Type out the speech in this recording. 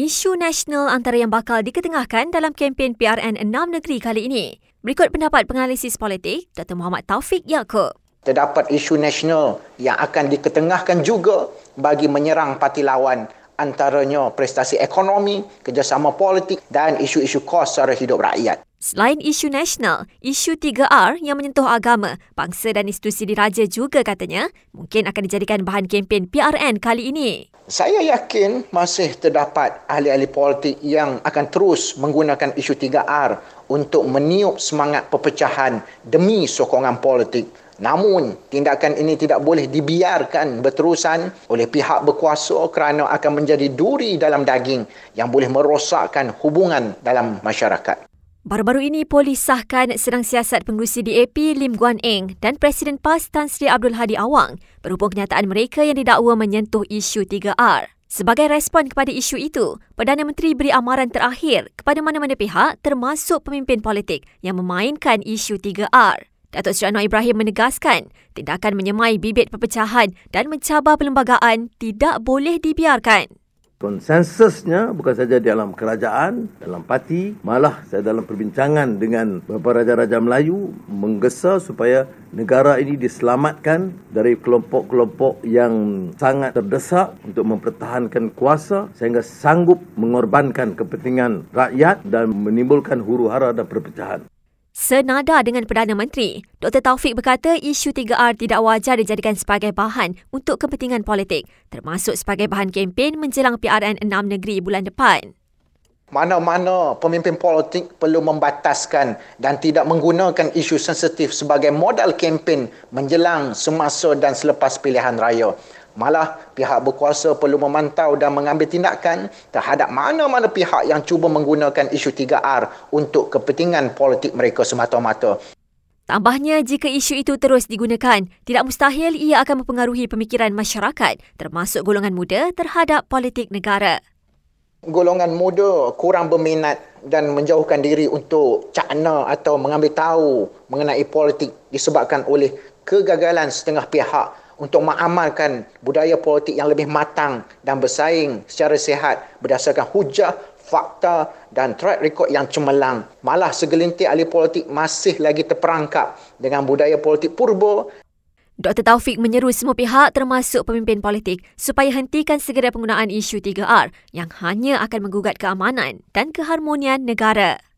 Isu nasional antara yang bakal diketengahkan dalam kempen PRN 6 negeri kali ini. Berikut pendapat penganalisis politik Dr. Muhammad Taufik Yaakob. Terdapat isu nasional yang akan diketengahkan juga bagi menyerang parti lawan antaranya prestasi ekonomi, kerjasama politik dan isu-isu kos secara hidup rakyat. Selain isu nasional, isu 3R yang menyentuh agama, bangsa dan institusi diraja juga katanya mungkin akan dijadikan bahan kempen PRN kali ini. Saya yakin masih terdapat ahli-ahli politik yang akan terus menggunakan isu 3R untuk meniup semangat perpecahan demi sokongan politik. Namun, tindakan ini tidak boleh dibiarkan berterusan oleh pihak berkuasa kerana akan menjadi duri dalam daging yang boleh merosakkan hubungan dalam masyarakat. Baru-baru ini, polis sahkan sedang siasat pengurusi DAP Lim Guan Eng dan Presiden PAS Tan Sri Abdul Hadi Awang berhubung kenyataan mereka yang didakwa menyentuh isu 3R. Sebagai respon kepada isu itu, Perdana Menteri beri amaran terakhir kepada mana-mana pihak termasuk pemimpin politik yang memainkan isu 3R. Datuk Seri Anwar Ibrahim menegaskan, tindakan menyemai bibit perpecahan dan mencabar perlembagaan tidak boleh dibiarkan. Konsensusnya bukan saja dalam kerajaan, dalam parti, malah saya dalam perbincangan dengan beberapa raja-raja Melayu menggesa supaya negara ini diselamatkan dari kelompok-kelompok yang sangat terdesak untuk mempertahankan kuasa sehingga sanggup mengorbankan kepentingan rakyat dan menimbulkan huru-hara dan perpecahan. Senada dengan Perdana Menteri, Dr. Taufik berkata isu 3R tidak wajar dijadikan sebagai bahan untuk kepentingan politik, termasuk sebagai bahan kempen menjelang PRN 6 negeri bulan depan. Mana-mana pemimpin politik perlu membataskan dan tidak menggunakan isu sensitif sebagai modal kempen menjelang semasa dan selepas pilihan raya. Malah pihak berkuasa perlu memantau dan mengambil tindakan terhadap mana-mana pihak yang cuba menggunakan isu 3R untuk kepentingan politik mereka semata-mata. Tambahnya, jika isu itu terus digunakan, tidak mustahil ia akan mempengaruhi pemikiran masyarakat termasuk golongan muda terhadap politik negara. Golongan muda kurang berminat dan menjauhkan diri untuk cakna atau mengambil tahu mengenai politik disebabkan oleh kegagalan setengah pihak untuk mengamalkan budaya politik yang lebih matang dan bersaing secara sihat berdasarkan hujah, fakta dan track record yang cemerlang. Malah segelintir ahli politik masih lagi terperangkap dengan budaya politik purba Dr. Taufik menyeru semua pihak termasuk pemimpin politik supaya hentikan segera penggunaan isu 3R yang hanya akan menggugat keamanan dan keharmonian negara.